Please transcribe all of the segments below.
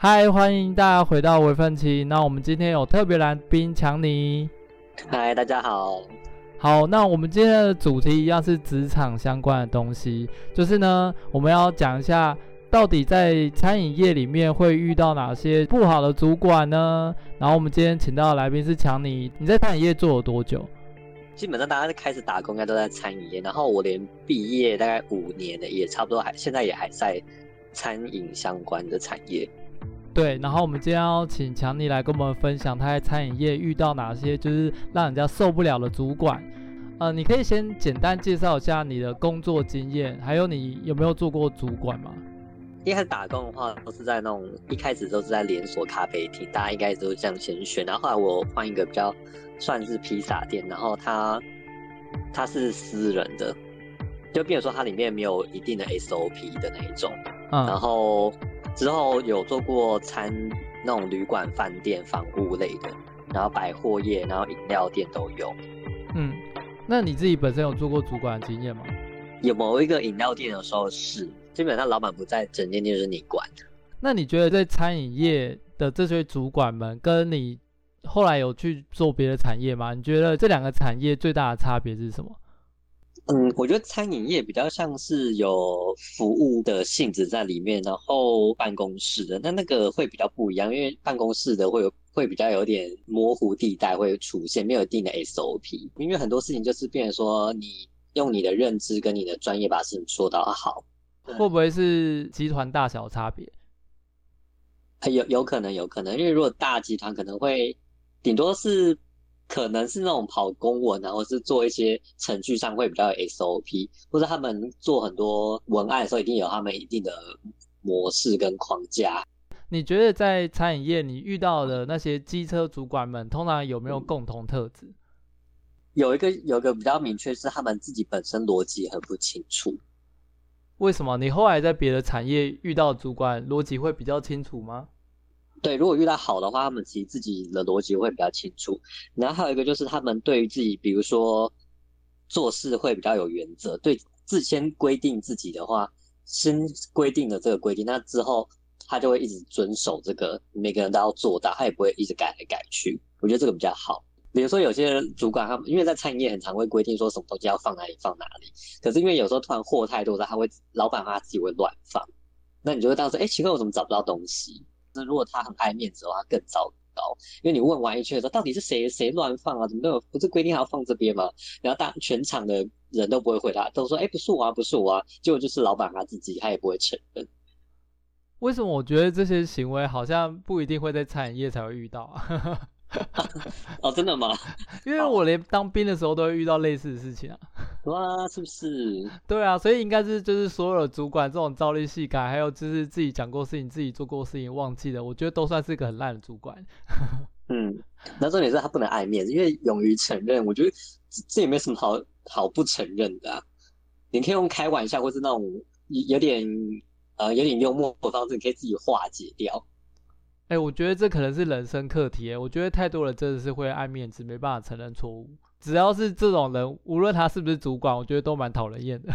嗨，欢迎大家回到微分期。那我们今天有特别来宾强尼。嗨，大家好。好，那我们今天的主题一样是职场相关的东西，就是呢，我们要讲一下到底在餐饮业里面会遇到哪些不好的主管呢？然后我们今天请到的来宾是强尼，你在餐饮业做了多久？基本上大家开始打工应该都在餐饮业，然后我连毕业大概五年的也差不多，还现在也还在餐饮相关的产业。对，然后我们今天要请强尼来跟我们分享他在餐饮业遇到哪些就是让人家受不了的主管。呃，你可以先简单介绍一下你的工作经验，还有你有没有做过主管吗？一开始打工的话，都是在那种一开始都是在连锁咖啡厅，大家应该都是这样先选。然后后来我换一个比较算是披萨店，然后它它是私人的，就比如说它里面没有一定的 SOP 的那一种，嗯，然后。之后有做过餐那种旅馆、饭店、房屋类的，然后百货业，然后饮料店都有。嗯，那你自己本身有做过主管的经验吗？有某一个饮料店的时候是，基本上老板不在，整间店就是你管。那你觉得在餐饮业的这些主管们，跟你后来有去做别的产业吗？你觉得这两个产业最大的差别是什么？嗯，我觉得餐饮业比较像是有服务的性质在里面，然后办公室的那那个会比较不一样，因为办公室的会有会比较有点模糊地带会出现，没有一定的 SOP，因为很多事情就是变成说你用你的认知跟你的专业把事情做到好，会不会是集团大小差别？有有可能有可能，因为如果大集团可能会顶多是。可能是那种跑公文，然后是做一些程序上会比较有 SOP，或者他们做很多文案的时候，一定有他们一定的模式跟框架。你觉得在餐饮业，你遇到的那些机车主管们，通常有没有共同特质？有一个有一个比较明确，是他们自己本身逻辑很不清楚。为什么？你后来在别的产业遇到主管逻辑会比较清楚吗？对，如果遇到好的话，他们其实自己的逻辑会比较清楚。然后还有一个就是，他们对于自己，比如说做事会比较有原则，对，自先规定自己的话，先规定了这个规定，那之后他就会一直遵守这个，每个人都要做到，他也不会一直改来改去。我觉得这个比较好。比如说有些主管，他因为在餐饮业很常会规定说什么东西要放哪里放哪里，可是因为有时候突然货太多了，他会老板他自己会乱放，那你就会当时哎，奇怪，我怎么找不到东西？那如果他很爱面子的话，更糟糕。因为你问完一圈说，到底是谁谁乱放啊？怎么都有？不是规定还要放这边吗？然后大全场的人都不会回答，都说：“哎，不是我啊，不是我啊。”结果就是老板他自己，他也不会承认。为什么我觉得这些行为好像不一定会在餐饮业才会遇到啊？哦，真的吗？因为我连当兵的时候都会遇到类似的事情啊。哇，是不是？对啊，所以应该是就是所有的主管这种朝令夕改，还有就是自己讲过事情、自己做过事情忘记了，我觉得都算是一个很烂的主管。嗯，那重点是他不能爱面子，因为勇于承认，我觉得这也没什么好好不承认的啊。你可以用开玩笑，或是那种有点呃有点幽默的方式，你可以自己化解掉。哎、欸，我觉得这可能是人生课题。我觉得太多人真的是会爱面子，没办法承认错误。只要是这种人，无论他是不是主管，我觉得都蛮讨人厌的。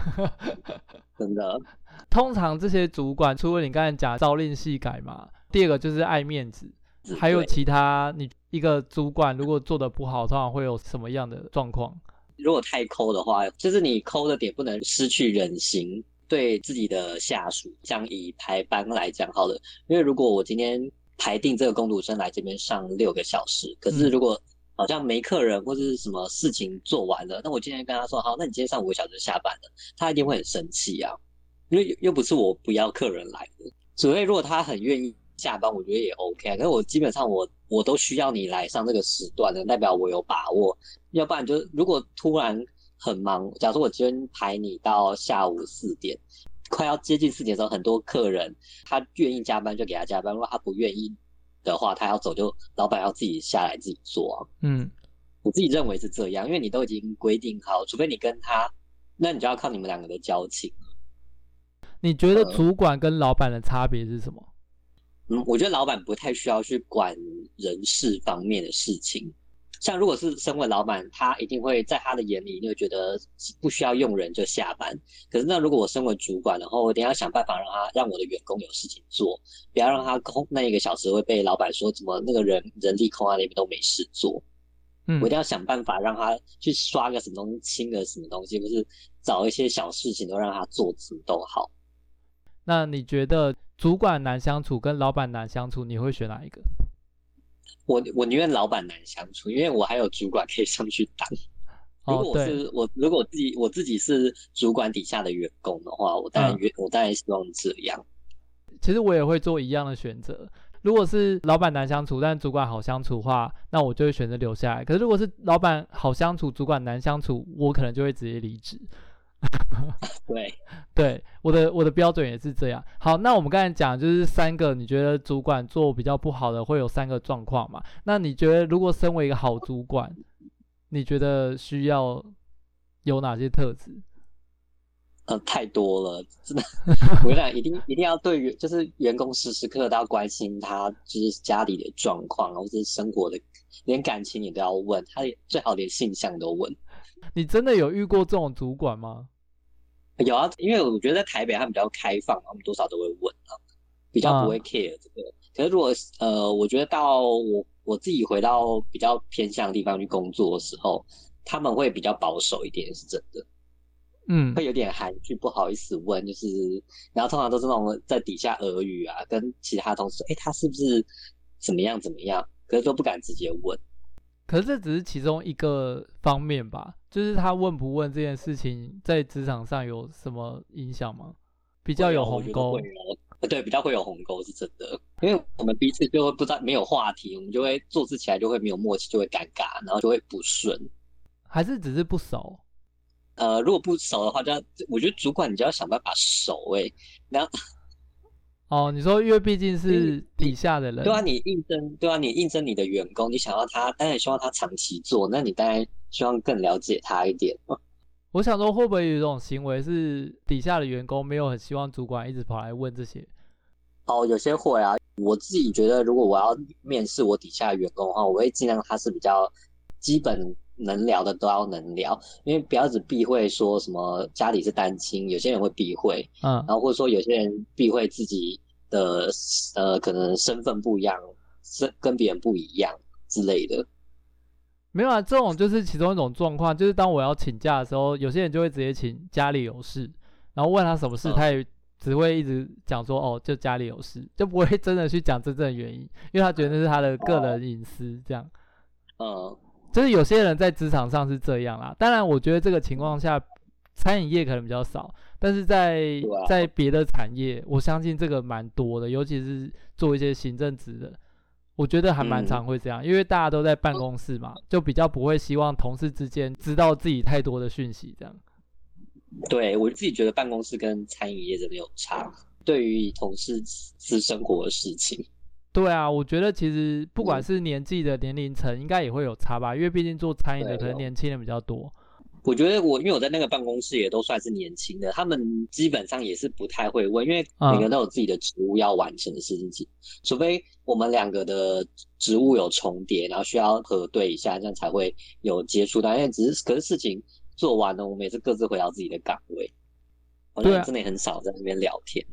真的。通常这些主管，除了你刚才讲朝令夕改嘛，第二个就是爱面子。还有其他，你一个主管如果做的不好，通常会有什么样的状况？如果太抠的话，就是你抠的点不能失去人心，对自己的下属。像以排班来讲好了，因为如果我今天。排定这个工读生来这边上六个小时，可是如果好像没客人或者是什么事情做完了，那我今天跟他说好，那你今天上五个小时下班了，他一定会很生气啊，因为又不是我不要客人来的，所以如果他很愿意下班，我觉得也 OK 啊。可是我基本上我我都需要你来上这个时段的，代表我有把握，要不然就如果突然很忙，假如说我今天排你到下午四点。快要接近四点的时候，很多客人他愿意加班就给他加班，如果他不愿意的话，他要走就老板要自己下来自己做啊。嗯，我自己认为是这样，因为你都已经规定好，除非你跟他那你就要靠你们两个的交情。你觉得主管跟老板的差别是什么？嗯，我觉得老板不太需要去管人事方面的事情。像如果是身为老板，他一定会在他的眼里，就觉得不需要用人就下班。可是那如果我身为主管，然后我一定要想办法让他让我的员工有事情做，不要让他空那一个小时会被老板说怎么那个人人力空在那边都没事做。嗯，我一定要想办法让他去刷个什么东西，清个什么东西，或是找一些小事情都让他做，什么都好。那你觉得主管难相处跟老板难相处，你会选哪一个？我我宁愿老板难相处，因为我还有主管可以上去当。如果我是、哦、我，如果我自己我自己是主管底下的员工的话，我当然愿、嗯、我当然希望这样。其实我也会做一样的选择。如果是老板难相处，但主管好相处的话，那我就会选择留下来。可是如果是老板好相处，主管难相处，我可能就会直接离职。对对，我的我的标准也是这样。好，那我们刚才讲就是三个，你觉得主管做比较不好的会有三个状况嘛？那你觉得如果身为一个好主管，你觉得需要有哪些特质？呃，太多了，真的。我跟你讲，一定一定要对于就是员工时时刻刻都要关心他，就是家里的状况，或者是生活的，连感情你都要问他，最好连性向都问。你真的有遇过这种主管吗？有啊，因为我觉得在台北他们比较开放，他们多少都会问啊，比较不会 care 这个。嗯、可是如果呃，我觉得到我我自己回到比较偏向的地方去工作的时候，他们会比较保守一点，是真的。嗯，会有点含蓄，不好意思问，就是然后通常都是那种在底下耳语啊，跟其他同事说，哎，他是不是怎么样怎么样？可是都不敢直接问。可是这只是其中一个方面吧，就是他问不问这件事情，在职场上有什么影响吗？比较有鸿沟，对，比较会有鸿沟是真的，因为我们彼此就会不知道没有话题，我们就会做事起来就会没有默契，就会尴尬，然后就会不顺。还是只是不熟？呃，如果不熟的话，就要我觉得主管你就要想办法熟诶、欸，然后。哦，你说因为毕竟是底下的人，对啊，你应征，对啊，你应征你的员工，你想要他，当然希望他长期做，那你当然希望更了解他一点。我想说，会不会有一种行为是底下的员工没有很希望主管一直跑来问这些？哦，有些会啊。我自己觉得，如果我要面试我底下的员工的话，我会尽量他是比较基本能聊的都要能聊，因为不要只避讳说什么家里是单亲，有些人会避讳，嗯，然后或者说有些人避讳自己。的呃，可能身份不一样，是跟别人不一样之类的，没有啊，这种就是其中一种状况，就是当我要请假的时候，有些人就会直接请家里有事，然后问他什么事，嗯、他也只会一直讲说哦，就家里有事，就不会真的去讲真正的原因，因为他觉得那是他的个人隐私，这样，嗯，就是有些人在职场上是这样啦，当然我觉得这个情况下，餐饮业可能比较少。但是在在别的产业，我相信这个蛮多的，尤其是做一些行政职的，我觉得还蛮常会这样，因为大家都在办公室嘛，就比较不会希望同事之间知道自己太多的讯息，这样。对，我自己觉得办公室跟餐饮业真的有差，对于同事私生活的事情。对啊，我觉得其实不管是年纪的年龄层，应该也会有差吧，因为毕竟做餐饮的可能年轻人比较多。我觉得我因为我在那个办公室也都算是年轻的，他们基本上也是不太会问，因为每个人都有自己的职务要完成的事情，嗯、除非我们两个的职务有重叠，然后需要核对一下，这样才会有接触到。因为只是可是事情做完了，我们也是各自回到自己的岗位，对，真的也很少在那边聊天。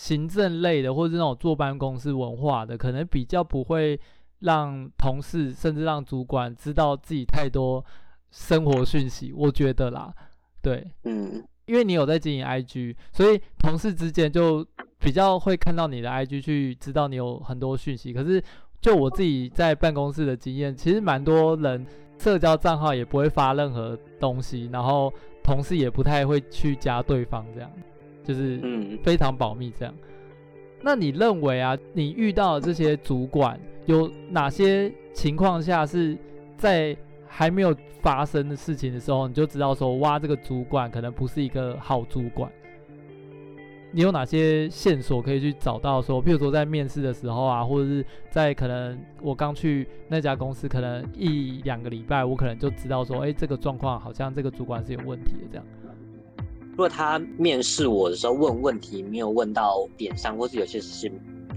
行政类的或者是那种坐办公室文化的，可能比较不会让同事甚至让主管知道自己太多。生活讯息，我觉得啦，对，嗯，因为你有在经营 IG，所以同事之间就比较会看到你的 IG，去知道你有很多讯息。可是就我自己在办公室的经验，其实蛮多人社交账号也不会发任何东西，然后同事也不太会去加对方，这样就是嗯非常保密这样。那你认为啊，你遇到的这些主管有哪些情况下是在还没有发生的事情的时候，你就知道说，哇，这个主管可能不是一个好主管。你有哪些线索可以去找到说，譬如说在面试的时候啊，或者是在可能我刚去那家公司，可能一两个礼拜，我可能就知道说，哎，这个状况好像这个主管是有问题的这样。果他面试我的时候问问题没有问到点上，或是有些事情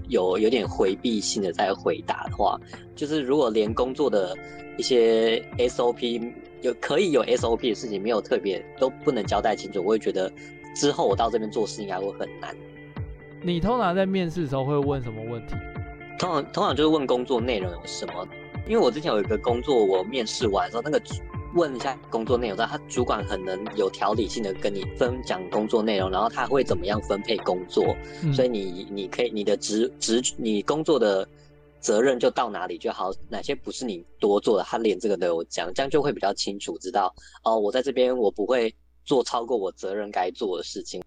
有有点回避性的在回答的话，就是如果连工作的一些 SOP 有可以有 SOP 的事情没有特别都不能交代清楚，我会觉得之后我到这边做事应该会很难。你通常在面试的时候会问什么问题？通常通常就是问工作内容有什么，因为我之前有一个工作，我面试完之后，那个问一下工作内容，他主管很能有条理性的跟你分享工作内容，然后他会怎么样分配工作，嗯、所以你你可以你的职职你工作的责任就到哪里就好，哪些不是你多做的，他连这个都有讲，这样就会比较清楚知道哦，我在这边我不会做超过我责任该做的事情。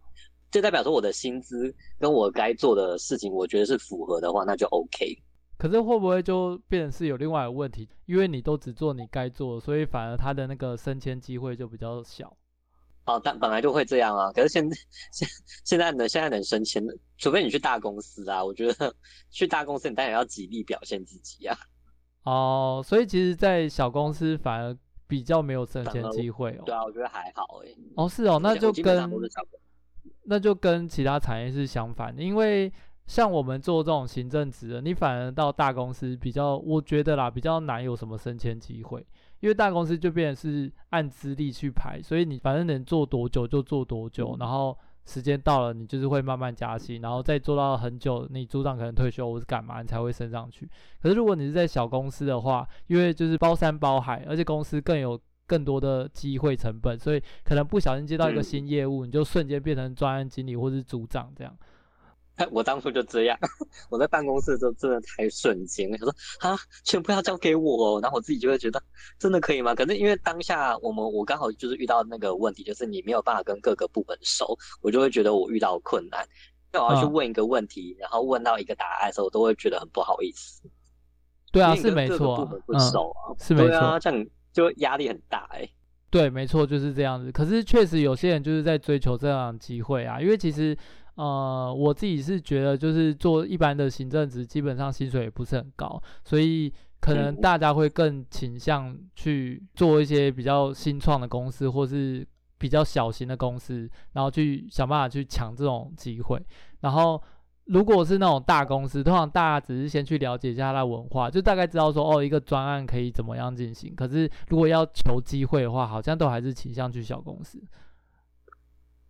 就代表说我的薪资跟我该做的事情，我觉得是符合的话，那就 OK。可是会不会就变成是有另外一个问题？因为你都只做你该做的，所以反而他的那个升迁机会就比较小。哦，但本来就会这样啊。可是现在现现在能现在能升迁的，除非你去大公司啊。我觉得 去大公司你当然要极力表现自己啊。哦，所以其实，在小公司反而比较没有升迁机会哦。对啊，我觉得还好哎。哦，是哦，那就跟。那就跟其他产业是相反的，因为像我们做这种行政职的，你反而到大公司比较，我觉得啦，比较难有什么升迁机会，因为大公司就变成是按资历去排，所以你反正能做多久就做多久，然后时间到了你就是会慢慢加薪，然后再做到很久，你组长可能退休或是干嘛，你才会升上去。可是如果你是在小公司的话，因为就是包山包海，而且公司更有。更多的机会成本，所以可能不小心接到一个新业务，嗯、你就瞬间变成专案经理或是组长这样。我当初就这样，我在办公室的时候真的太瞬间，我说啊，全部要交给我，然后我自己就会觉得真的可以吗？可是因为当下我们我刚好就是遇到那个问题，就是你没有办法跟各个部门熟，我就会觉得我遇到困难，因为我要去问一个问题，嗯、然后问到一个答案的时候，我都会觉得很不好意思。对啊，是没错、啊，嗯，是没错、啊，这样。就压力很大哎、欸，对，没错，就是这样子。可是确实有些人就是在追求这样的机会啊，因为其实，呃，我自己是觉得，就是做一般的行政职，基本上薪水也不是很高，所以可能大家会更倾向去做一些比较新创的公司，或是比较小型的公司，然后去想办法去抢这种机会，然后。如果是那种大公司，通常大家只是先去了解一下它的文化，就大概知道说哦，一个专案可以怎么样进行。可是如果要求机会的话，好像都还是倾向去小公司。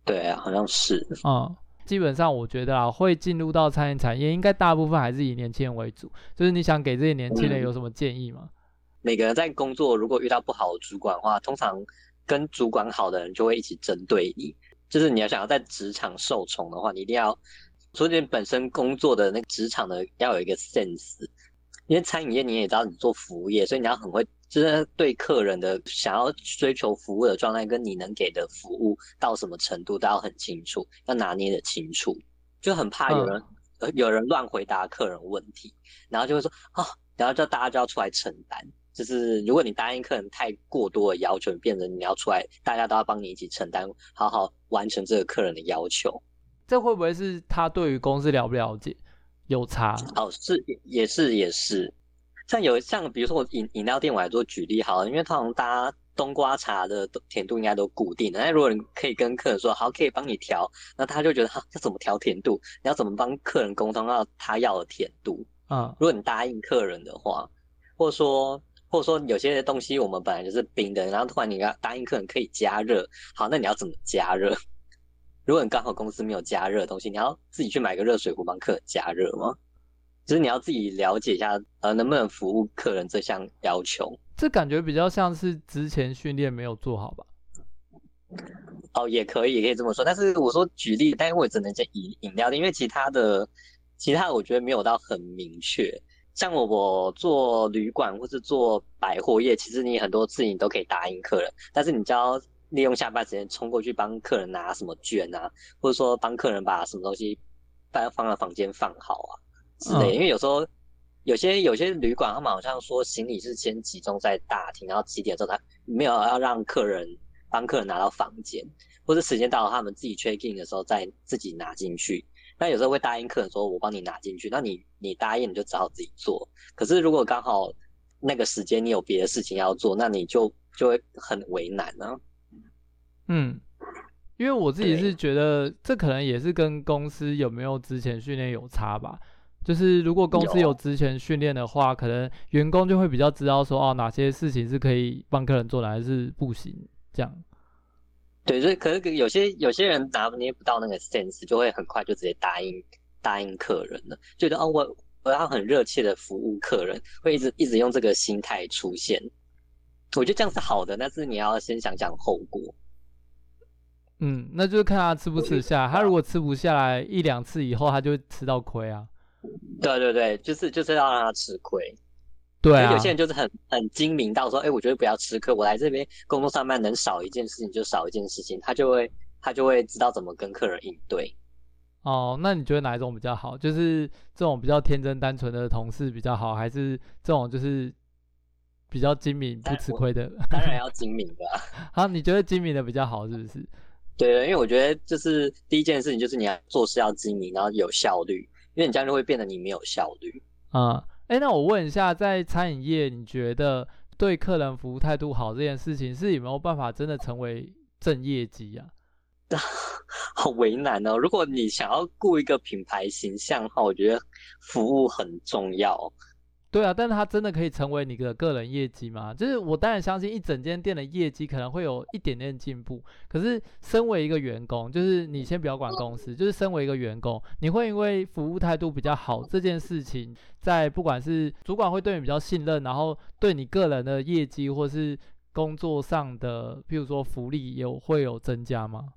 对啊，好像是。嗯，基本上我觉得啊，会进入到餐饮产业，应该大部分还是以年轻人为主。就是你想给这些年轻人有什么建议吗？嗯，每个人在工作如果遇到不好的主管的话，通常跟主管好的人就会一起针对你。就是你要想要在职场受宠的话，你一定要。所以你本身工作的那个职场的要有一个 sense，因为餐饮业你也知道你做服务业，所以你要很会，就是对客人的想要追求服务的状态，跟你能给的服务到什么程度都要很清楚，要拿捏的清楚，就很怕有人、嗯、有人乱回答客人问题，然后就会说啊、哦，然后就大家就要出来承担，就是如果你答应客人太过多的要求，变成你要出来，大家都要帮你一起承担，好好完成这个客人的要求。这会不会是他对于公司了不了解有差？哦，是也是也是，像有像比如说我饮饮料店我来做举例好了，因为通常大家冬瓜茶的甜度应该都固定的，那如果你可以跟客人说好，可以帮你调，那他就觉得哈，要怎么调甜度？你要怎么帮客人沟通到他要的甜度？啊、嗯，如果你答应客人的话，或者说或者说有些东西我们本来就是冰的，然后突然你要答应客人可以加热，好，那你要怎么加热？如果你刚好公司没有加热的东西，你要自己去买个热水壶帮客人加热吗？就是你要自己了解一下，呃，能不能服务客人这项要求。这感觉比较像是之前训练没有做好吧？哦，也可以，也可以这么说。但是我说举例，但是我也只能讲饮饮料店，因为其他的，其他的我觉得没有到很明确。像我我做旅馆或是做百货业，其实你很多事情都可以答应客人，但是你就要。利用下班时间冲过去帮客人拿什么券啊，或者说帮客人把什么东西放放到房间放好啊之类的。因为有时候有些有些旅馆他们好像说行李是先集中在大厅，然后几点之后他没有要让客人帮客人拿到房间，或者时间到了他们自己 check in 的时候再自己拿进去。那有时候会答应客人说我帮你拿进去，那你你答应你就只好自己做。可是如果刚好那个时间你有别的事情要做，那你就就会很为难呢、啊。嗯，因为我自己是觉得这可能也是跟公司有没有之前训练有差吧。就是如果公司有之前训练的话，可能员工就会比较知道说哦，哪些事情是可以帮客人做的，还是不行这样。对，所以可是有些有些人拿捏不到那个 sense，就会很快就直接答应答应客人了，觉得哦，我我要很热切的服务客人，会一直一直用这个心态出现。我觉得这样是好的，但是你要先想想后果。嗯，那就是看他吃不吃得下。他如果吃不下来一两次以后，他就会吃到亏啊。对对对，就是就是要让他吃亏。对啊，有些人就是很很精明到说，哎，我觉得不要吃亏，我来这边工作上班能少一件事情就少一件事情，他就会他就会知道怎么跟客人应对。哦，那你觉得哪一种比较好？就是这种比较天真单纯的同事比较好，还是这种就是比较精明不吃亏的？当然要精明的。好，你觉得精明的比较好，是不是？对，因为我觉得就是第一件事情就是你要做事要精明，然后有效率，因为你这样就会变得你没有效率。啊、嗯。哎，那我问一下，在餐饮业，你觉得对客人服务态度好这件事情，是有没有办法真的成为正业绩啊？好为难哦。如果你想要顾一个品牌形象的话，我觉得服务很重要。对啊，但是它真的可以成为你的个人业绩吗？就是我当然相信一整间店的业绩可能会有一点点进步，可是身为一个员工，就是你先不要管公司，就是身为一个员工，你会因为服务态度比较好这件事情，在不管是主管会对你比较信任，然后对你个人的业绩或是工作上的，譬如说福利有会有增加吗？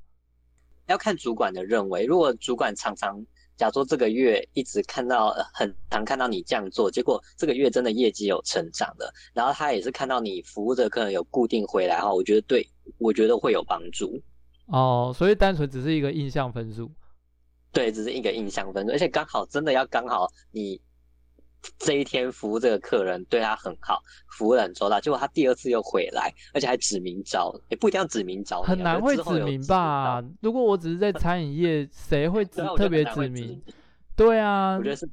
要看主管的认为，如果主管常常。假如说这个月一直看到很常看到你这样做，结果这个月真的业绩有成长的，然后他也是看到你服务的客人有固定回来哈，我觉得对，我觉得会有帮助。哦，所以单纯只是一个印象分数。对，只是一个印象分数，而且刚好真的要刚好你。这一天服务这个客人对他很好，服务很周到，结果他第二次又回来，而且还指名找，也不一定要指名找，很难会指名吧？如果我只是在餐饮业，谁会指特别指名？对啊，我觉得是。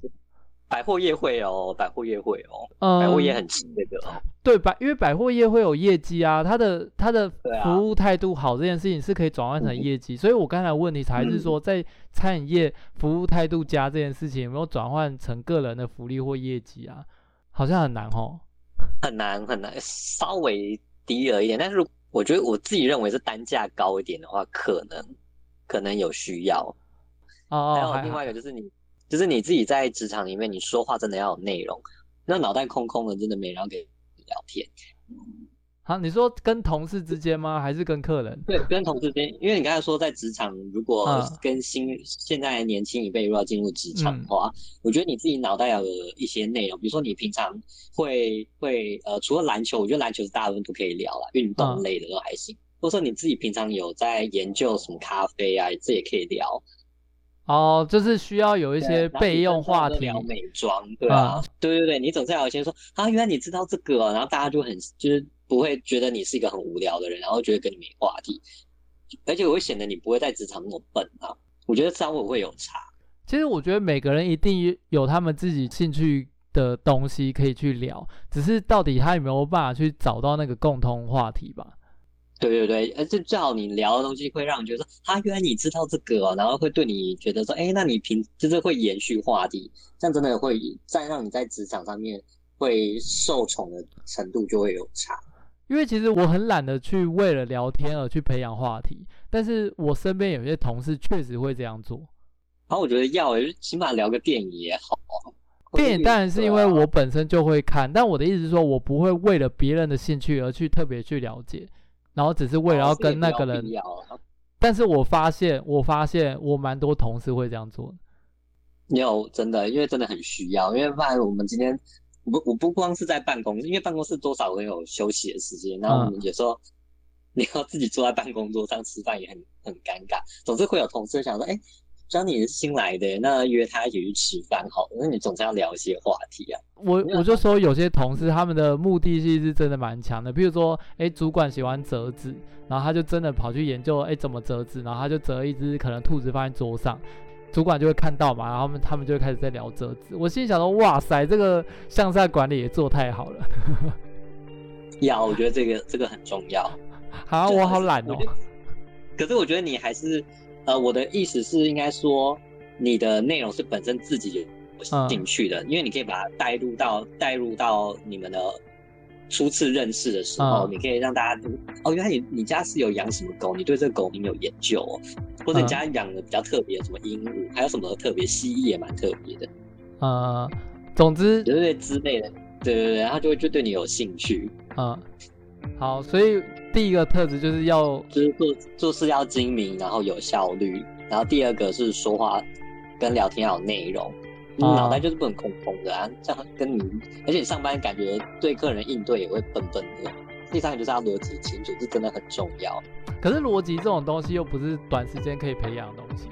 百货业会哦，百货业会哦，嗯、百货业很吃这个。对，百因为百货业会有业绩啊，他的他的服务态度好这件事情是可以转换成业绩，啊、所以我刚才问题才是说，在餐饮业服务态度佳这件事情有没有转换成个人的福利或业绩啊？好像很难哦，很难很难，稍微低了一点，但是我觉得我自己认为是单价高一点的话，可能可能有需要。哦，还有另外一个就是你。就是你自己在职场里面，你说话真的要有内容。那脑袋空空的，真的没人要跟你聊天。好，你说跟同事之间吗？还是跟客人？对，跟同事之间。因为你刚才说在职场，如果跟新、嗯、现在年轻一辈如果要进入职场的话，嗯、我觉得你自己脑袋要有一些内容。比如说你平常会会呃，除了篮球，我觉得篮球是大部分都可以聊了，运动类的都还行。嗯、或者说你自己平常有在研究什么咖啡啊，这也可以聊。哦，就是需要有一些备用话题，聊美妆，对啊，嗯、对对对，你总是要先说啊，原来你知道这个、啊，然后大家就很就是不会觉得你是一个很无聊的人，然后觉得跟你没话题，而且我会显得你不会在职场那么笨啊。我觉得稍微会有差。其实我觉得每个人一定有他们自己兴趣的东西可以去聊，只是到底他有没有办法去找到那个共同话题吧。对对对，而且最好你聊的东西会让你觉得说，啊，原来你知道这个哦，然后会对你觉得说，哎，那你平就是会延续话题，这样真的会再让你在职场上面会受宠的程度就会有差。因为其实我很懒得去为了聊天而去培养话题，但是我身边有些同事确实会这样做。然后我觉得要，起码聊个电影也好。电影当然是因为我本身就会看，但我的意思是说，我不会为了别人的兴趣而去特别去了解。然后只是为了要跟那个人，但是我发现，我发现我蛮多同事会这样做。有真的，因为真的很需要，因为不然我们今天，我不我不光是在办公室，因为办公室多少会有休息的时间，那我们有时候 你要自己坐在办公桌上吃饭也很很尴尬，总是会有同事想说，哎。知道你是新来的，那约他一起去吃饭好，那你总是要聊一些话题啊。我我就说有些同事他们的目的性是真的蛮强的，比如说，哎，主管喜欢折纸，然后他就真的跑去研究，哎，怎么折纸，然后他就折一只可能兔子放在桌上，主管就会看到嘛，然后他们他们就会开始在聊折纸。我心里想说，哇塞，这个向上管理也做太好了。要，我觉得这个这个很重要。好，我好懒哦。可是我觉得你还是，呃，我的意思是应该说，你的内容是本身自己有兴趣的，嗯、因为你可以把它带入到带入到你们的初次认识的时候，嗯、你可以让大家哦，原来你你家是有养什么狗，你对这个狗很有研究哦，或者你家养的比较特别，什么鹦鹉，还有什么特别蜥蜴也蛮特别的，呃、嗯，总之对对之类的，对对对，然后就会就对你有兴趣，嗯，好，所以第一个特质就是要就是做做事要精明，然后有效率，然后第二个是说话跟聊天要有内容。你脑袋就是不能空空的啊，这样跟你，而且你上班感觉对客人应对也会笨笨的。第三个就是要逻辑清楚，这真的很重要。可是逻辑这种东西又不是短时间可以培养的东西。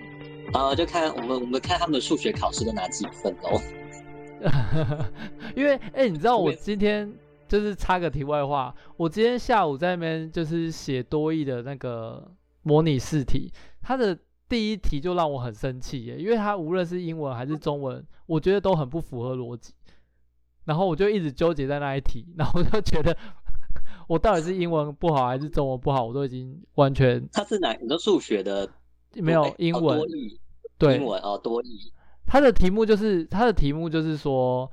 呃，就看我们我们看他们的数学考试都拿几分哦。因为哎、欸，你知道我今天就是插个题外话，我今天下午在那边就是写多益的那个模拟试题，它的。第一题就让我很生气耶，因为它无论是英文还是中文，我觉得都很不符合逻辑。然后我就一直纠结在那一题，然后我就觉得我到底是英文不好还是中文不好，我都已经完全。它是哪？你说数学的？没有英文。多益。对。英文哦，多义。它的题目就是它的题目就是说，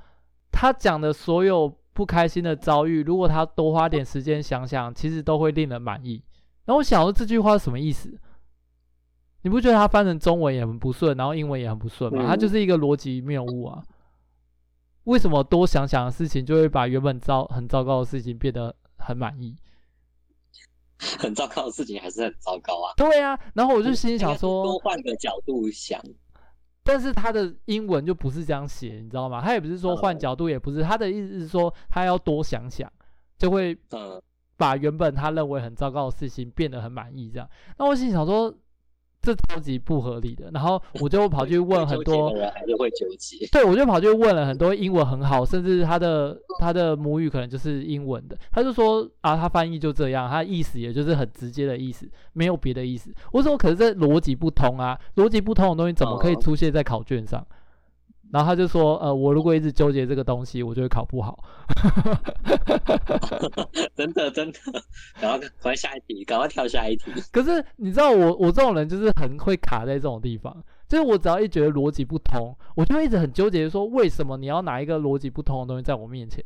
他讲的所有不开心的遭遇，如果他多花点时间想想，其实都会令人满意。然后我想说这句话是什么意思？你不觉得他翻成中文也很不顺，然后英文也很不顺吗？他、嗯、就是一个逻辑谬误啊！为什么多想想的事情就会把原本糟很糟糕的事情变得很满意？很糟糕的事情还是很糟糕啊！对啊，然后我就心里想说，多换个角度想。但是他的英文就不是这样写，你知道吗？他也不是说换角度，也不是他的意思是说他要多想想，就会把原本他认为很糟糕的事情变得很满意。这样，那我心想说。这超级不合理的，然后我就跑去问很多，还是会纠结。对，我就跑去问了很多英文很好，甚至他的他的母语可能就是英文的，他就说啊，他翻译就这样，他意思也就是很直接的意思，没有别的意思。我说可是这逻辑不通啊，逻辑不通的东西怎么可以出现在考卷上？嗯然后他就说，呃，我如果一直纠结这个东西，我就会考不好。真的真的，然后赶快下一题，赶快跳下一题。可是你知道我我这种人就是很会卡在这种地方，就是我只要一觉得逻辑不通，我就会一直很纠结，说为什么你要拿一个逻辑不通的东西在我面前？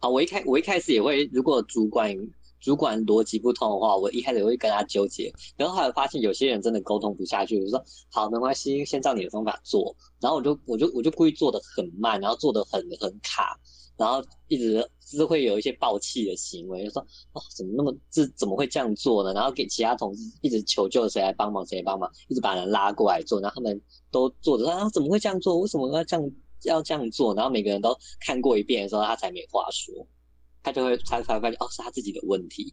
啊，我一开我一开始也会，如果主管。主管逻辑不通的话，我一开始会跟他纠结，然后后来发现有些人真的沟通不下去，我就说好，没关系，先照你的方法做。然后我就我就我就故意做的很慢，然后做的很很卡，然后一直就是会有一些爆气的行为，就说哦，怎么那么这怎么会这样做呢？然后给其他同事一直求救，谁来帮忙谁来帮忙，一直把人拉过来做，然后他们都做着啊，怎么会这样做？为什么要这样要这样做？然后每个人都看过一遍的时候，他才没话说。他就会才才发现哦，是他自己的问题。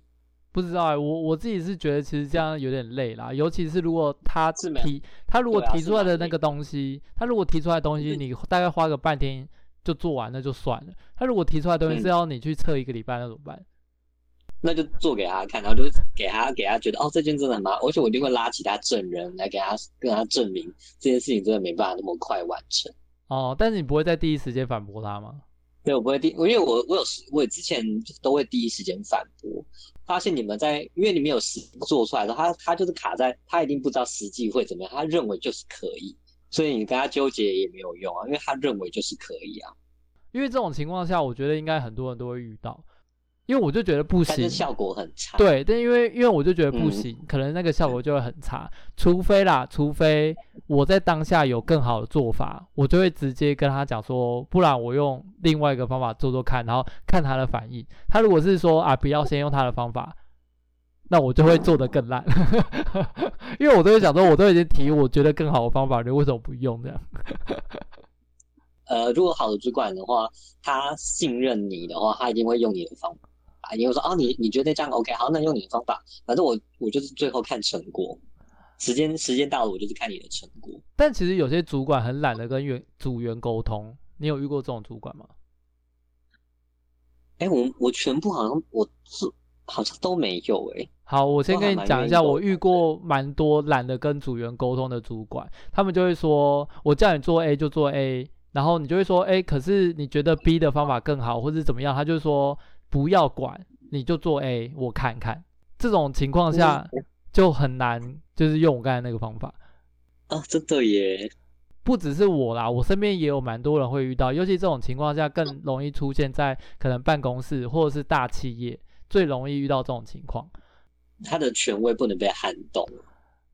不知道哎、欸，我我自己是觉得其实这样有点累啦，尤其是如果他提他如果提出来的那个东西，他如果提出来的东西，你大概花个半天就做完了就算了。他如果提出来的东西是要你去测一个礼拜，那怎么办？那就做给他看，然后就给他给他觉得哦，这件真的很麻烦，而且我一定会拉其他证人来给他跟他证明这件事情真的没办法那么快完成。哦，但是你不会在第一时间反驳他吗？对，我不会第，因为我我有时我之前都会第一时间反驳，发现你们在，因为你们有实做出来的，他他就是卡在，他一定不知道实际会怎么样，他认为就是可以，所以你跟他纠结也没有用啊，因为他认为就是可以啊。因为这种情况下，我觉得应该很多人都会遇到。因为我就觉得不行，效果很差。对，但因为因为我就觉得不行，嗯、可能那个效果就会很差。除非啦，除非我在当下有更好的做法，我就会直接跟他讲说，不然我用另外一个方法做做看，然后看他的反应。他如果是说啊，不要先用他的方法，那我就会做得更烂。因为我都会想说，我都已经提我觉得更好的方法，你为什么不用这样？呃，如果好的主管的话，他信任你的话，他一定会用你的方法。你会说哦，你你觉得这样 OK，好，那用你的方法。反正我我就是最后看成果，时间时间到了，我就是看你的成果。但其实有些主管很懒得跟员组员沟通，你有遇过这种主管吗？哎、欸，我我全部好像我是好像都没有哎、欸。好，我先跟你讲一下，我遇过蛮多懒得跟组员沟通的主管，他们就会说，我叫你做 A 就做 A，然后你就会说，哎、欸，可是你觉得 B 的方法更好，或者怎么样？他就说。不要管，你就做 A，我看看。这种情况下，就很难，就是用我刚才那个方法。哦，真的耶！不只是我啦，我身边也有蛮多人会遇到，尤其这种情况下更容易出现在可能办公室或者是大企业，最容易遇到这种情况。他的权威不能被撼动，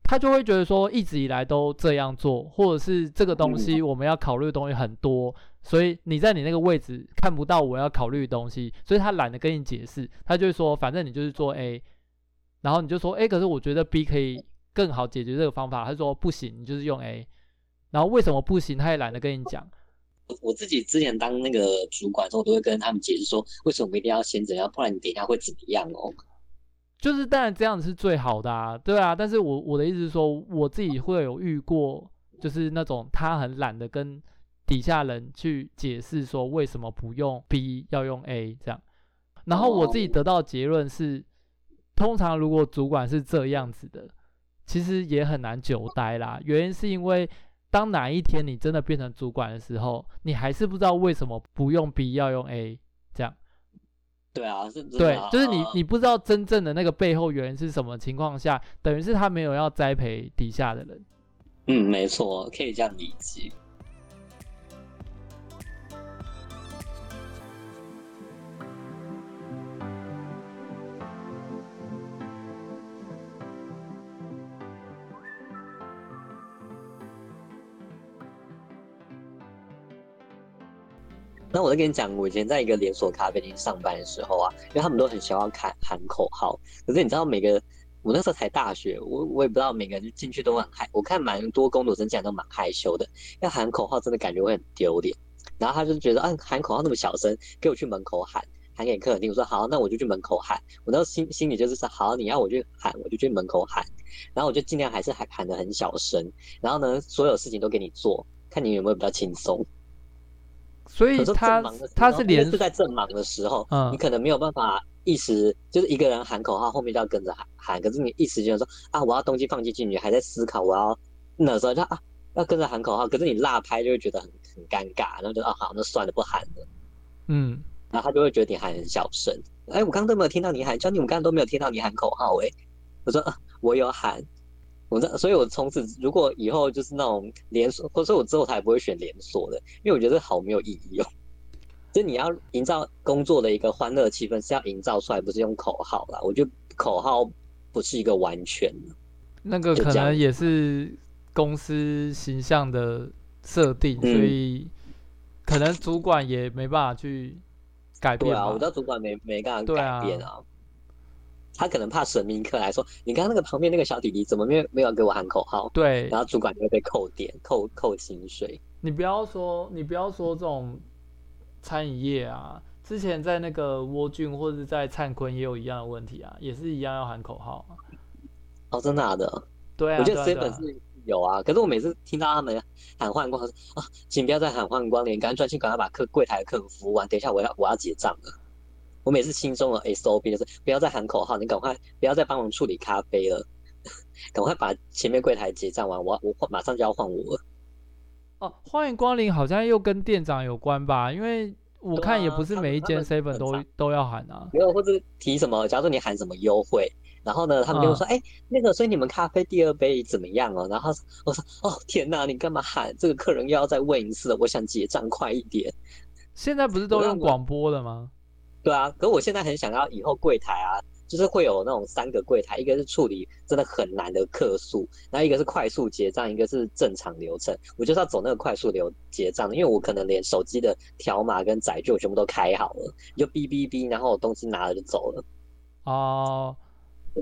他就会觉得说一直以来都这样做，或者是这个东西我们要考虑的东西很多，嗯、所以你在你那个位置看不到我要考虑的东西，所以他懒得跟你解释，他就会说反正你就是做 A，然后你就说 A，可是我觉得 B 可以更好解决这个方法，他说不行，你就是用 A。然后为什么不行？他也懒得跟你讲。我自己之前当那个主管的时候，都会跟他们解释说，为什么我们一定要先怎样，不然你等一下会怎么样哦。就是当然这样子是最好的啊，对啊。但是我我的意思是说，我自己会有遇过，就是那种他很懒得跟底下人去解释说为什么不用 B 要用 A 这样。然后我自己得到结论是，通常如果主管是这样子的，其实也很难久待啦。原因是因为。当哪一天你真的变成主管的时候，你还是不知道为什么不用 B 要用 A，这样。对啊，是对，就是你你不知道真正的那个背后原因是什么情况下，等于是他没有要栽培底下的人。嗯，没错，可以这样理解。那我就跟你讲，我以前在一个连锁咖啡厅上班的时候啊，因为他们都很喜欢喊喊口号。可是你知道，每个我那时候才大学，我我也不知道每个人进去都很害。我看蛮多工读生进来都蛮害羞的，要喊口号真的感觉会很丢脸。然后他就觉得，啊，喊口号那么小声，给我去门口喊，喊给客人听。我说好，那我就去门口喊。我那时候心心里就是说，好，你要我去喊，我就去门口喊。然后我就尽量还是喊喊得很小声。然后呢，所有事情都给你做，看你有没有比较轻松。所以他他是连是在正忙的时候，嗯，你可能没有办法一时就是一个人喊口号，后面就要跟着喊喊。可是你一时间说啊，我要东西放进去，你还在思考我要那时候就啊要跟着喊口号，可是你落拍就会觉得很很尴尬，然后就啊好，那算了，不喊了。嗯，然后他就会觉得你喊很小声。哎、欸，我刚刚都没有听到你喊，叫你们刚刚都没有听到你喊口号、欸。哎，我说啊，我有喊。我这，所以我从此如果以后就是那种连锁，或者说我之后他也不会选连锁的，因为我觉得好没有意义哦。就你要营造工作的一个欢乐气氛，是要营造出来，不是用口号啦。我觉得口号不是一个完全的，那个可能也是公司形象的设定，所以可能主管也没办法去改变。对啊，我知道主管没没办法改变啊。他可能怕神明客来说，你刚刚那个旁边那个小弟弟怎么没有没有给我喊口号？对，然后主管就会被扣点、扣扣薪水。你不要说，你不要说这种餐饮业啊，之前在那个窝俊或者在灿坤也有一样的问题啊，也是一样要喊口号。哦，真的，的？对啊，我觉得 seven 是有啊，可是我每次听到他们喊欢迎光临啊，请不要再喊欢迎光临，赶紧专心赶快把客柜台的客人服务完，等一下我要我要结账了。我每次心中的 SOP 就是不要再喊口号，你赶快不要再帮忙处理咖啡了，赶快把前面柜台结账完，我我马上就要换我了。哦，欢迎光临好像又跟店长有关吧？因为我看也不是每一间 seven 都都要喊啊。没有，或者提什么？假如说你喊什么优惠，然后呢，他们就说：“哎、嗯欸，那个，所以你们咖啡第二杯怎么样哦？”然后我说：“哦，天哪，你干嘛喊？这个客人又要再问一次了，我想结账快一点。”现在不是都用广播了吗？对啊，可是我现在很想要以后柜台啊，就是会有那种三个柜台，一个是处理真的很难的客诉，然后一个是快速结账，一个是正常流程。我就是要走那个快速流结账，因为我可能连手机的条码跟载具我全部都开好了，就哔哔哔，然后我东西拿了就走了。哦，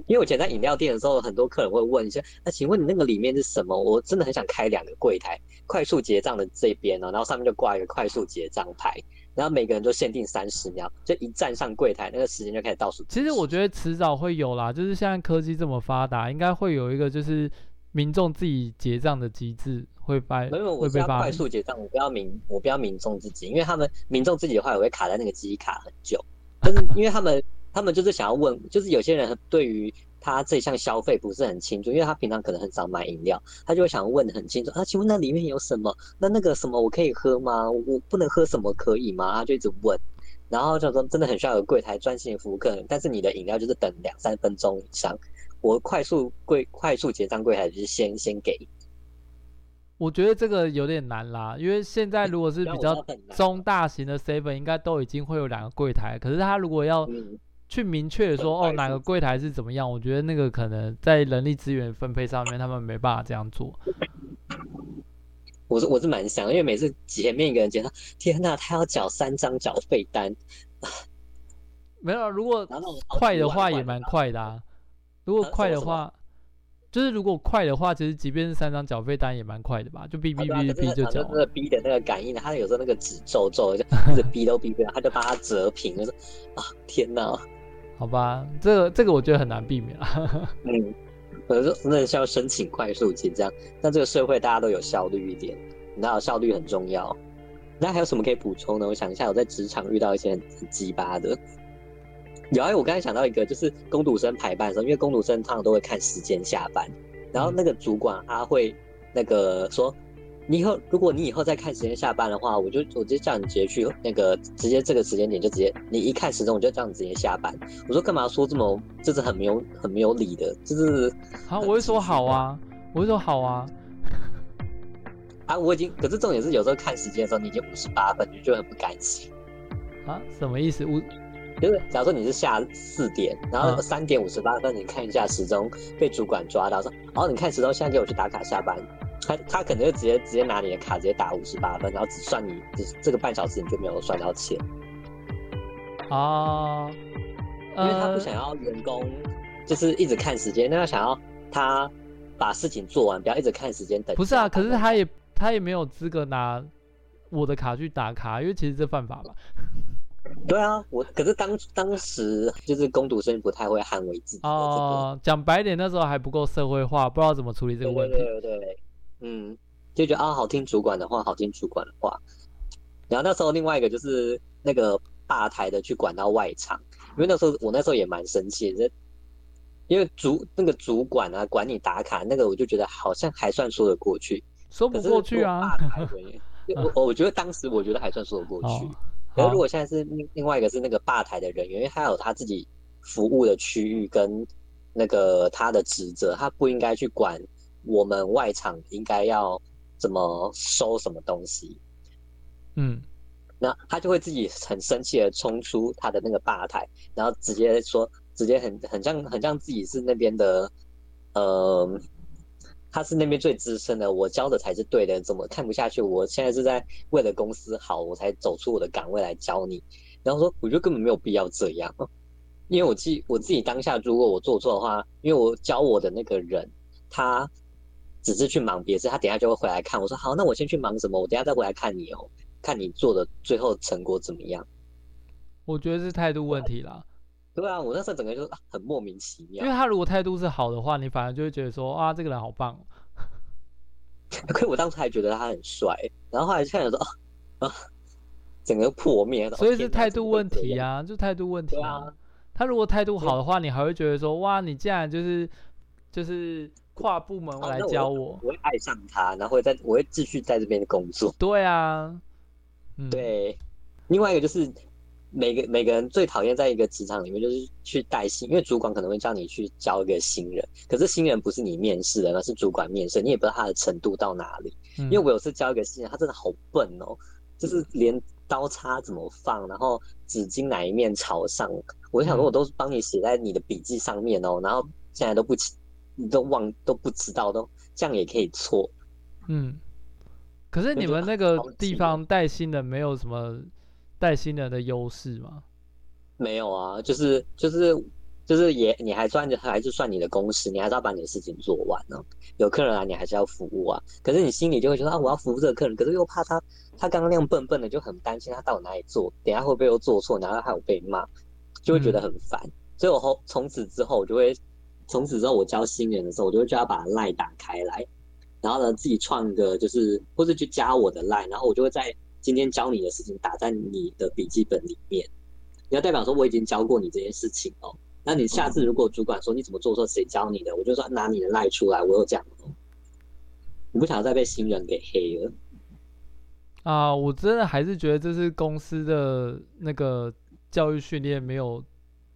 因为我以前在饮料店的时候，很多客人会问一下，那请问你那个里面是什么？我真的很想开两个柜台，快速结账的这边呢，然后上面就挂一个快速结账牌。然后每个人都限定三十秒，就一站上柜台，那个时间就开始倒数。其实我觉得迟早会有啦，就是现在科技这么发达，应该会有一个就是民众自己结账的机制会发。没有，我是要快速结账，我不要民，我不要民众自己，因为他们民众自己的话也会卡在那个机卡很久。但是因为他们他们就是想要问，就是有些人对于。他这项消费不是很清楚，因为他平常可能很少买饮料，他就会想问得很清楚啊，请问那里面有什么？那那个什么我可以喝吗？我不能喝什么可以吗？他就一直问，然后就说真的很需要有柜台专心的服务客人，但是你的饮料就是等两三分钟以上，我快速柜快速结账柜台就是先先给。我觉得这个有点难啦，因为现在如果是比较中大型的 seven，应该都已经会有两个柜台。可是他如果要去明确的说，哦，哪个柜台是怎么样，我觉得那个可能在人力资源分配上面，他们没办法这样做。我是我是蛮想，因为每次前面一个人结账，天哪，他要缴三张缴费单。没有，如果 快的话也蛮快的啊。如果快的话。就是如果快的话，其实即便是三张缴费单也蛮快的吧，就哔哔哔哔就缴。那个哔的那个感应，他有时候那个纸皱皱，就 一直哔都哔不了，他就把它折平，就说啊天哪，好吧，这个这个我觉得很难避免啊。嗯，可是那是要申请快速结账，那这个社会大家都有效率一点，你知道效率很重要。那还有什么可以补充呢？我想一下，我在职场遇到一些很鸡巴的。有啊，我刚才想到一个，就是工读生排班的时候，因为工读生通常都会看时间下班，然后那个主管他会那个说，你以后如果你以后再看时间下班的话，我就我就叫你直接去那个直接这个时间点就直接，你一看时钟我就这样直接下班。我说干嘛说这么，这是很没有很没有理的，就是 好，我会说好啊，我会说好啊，啊，我已经，可是重点是有时候看时间的时候你已经五十八分，你就很不甘心啊，什么意思？五。就是假如说你是下四点，然后三点五十八分，你看一下时钟，被主管抓到说，哦，你看时钟，现在给我去打卡下班。他他可能就直接直接拿你的卡直接打五十八分，然后只算你只这个半小时你就没有算到钱。哦，因为他不想要员工就是一直看时间，那他想要他把事情做完，不要一直看时间等。不是啊，可是他也他也没有资格拿我的卡去打卡，因为其实这犯法吧。对啊，我可是当当时就是攻读生不太会捍卫自己哦，讲白点，那时候还不够社会化，不知道怎么处理这个问题。对对，对对，嗯，就觉得啊，好听主管的话，好听主管的话。然后那时候另外一个就是那个吧台的去管到外场，因为那时候我那时候也蛮生气的，因为主那个主管啊管你打卡，那个我就觉得好像还算说得过去，说不过去啊。我我觉得当时我觉得还算说得过去。哦然后，如果现在是另另外一个是那个吧台的人员，因为他有他自己服务的区域跟那个他的职责，他不应该去管我们外场应该要怎么收什么东西。嗯，那他就会自己很生气的冲出他的那个吧台，然后直接说，直接很很像很像自己是那边的，呃。他是那边最资深的，我教的才是对的，怎么看不下去？我现在是在为了公司好，我才走出我的岗位来教你。然后说，我觉得根本没有必要这样，因为我自我自己当下，如果我做错的话，因为我教我的那个人，他只是去忙别的事，他等下就会回来看。我说好，那我先去忙什么？我等下再回来看你哦，看你做的最后成果怎么样？我觉得是态度问题啦。对啊，我那时候整个就很莫名其妙。因为他如果态度是好的话，你反而就会觉得说啊，这个人好棒。可是我当时还觉得他很帅，然后后来看着说啊，整个破灭。所以是态度问题啊，就态度问题啊。啊他如果态度好的话，你还会觉得说哇，你竟然就是就是跨部门来教我，我会爱上他，然后会在我会继续在这边工作。对啊，嗯、对。另外一个就是。每个每个人最讨厌在一个职场里面就是去带新，因为主管可能会叫你去教一个新人，可是新人不是你面试的，那是主管面试，你也不知道他的程度到哪里。嗯、因为我有次教一个新人，他真的好笨哦，就是连刀叉怎么放，然后纸巾哪一面朝上，我想说我都帮你写在你的笔记上面哦，然后现在都不你都忘都不知道，都这样也可以错。嗯，可是你们那个地方带新人没有什么。带新人的优势吗？没有啊，就是就是就是也你还算还是算你的工时，你还是要把你的事情做完呢、啊。有客人啊，你还是要服务啊。可是你心里就会觉得啊，我要服务这个客人，可是又怕他他刚刚那样笨笨的，就很担心他到哪里做，等下会不会又做错，然后还有被骂，就会觉得很烦。嗯、所以我后从此之后，我就会从此之后我教新人的时候，我就会叫他把 LINE 打开来，然后呢自己创个就是或者去加我的 LINE，然后我就会在。今天教你的事情打在你的笔记本里面，你要代表说我已经教过你这件事情哦。那你下次如果主管说你怎么做错，谁教你的，我就说拿你的赖出来，我有讲哦。你不想再被新人给黑了啊？我真的还是觉得这是公司的那个教育训练没有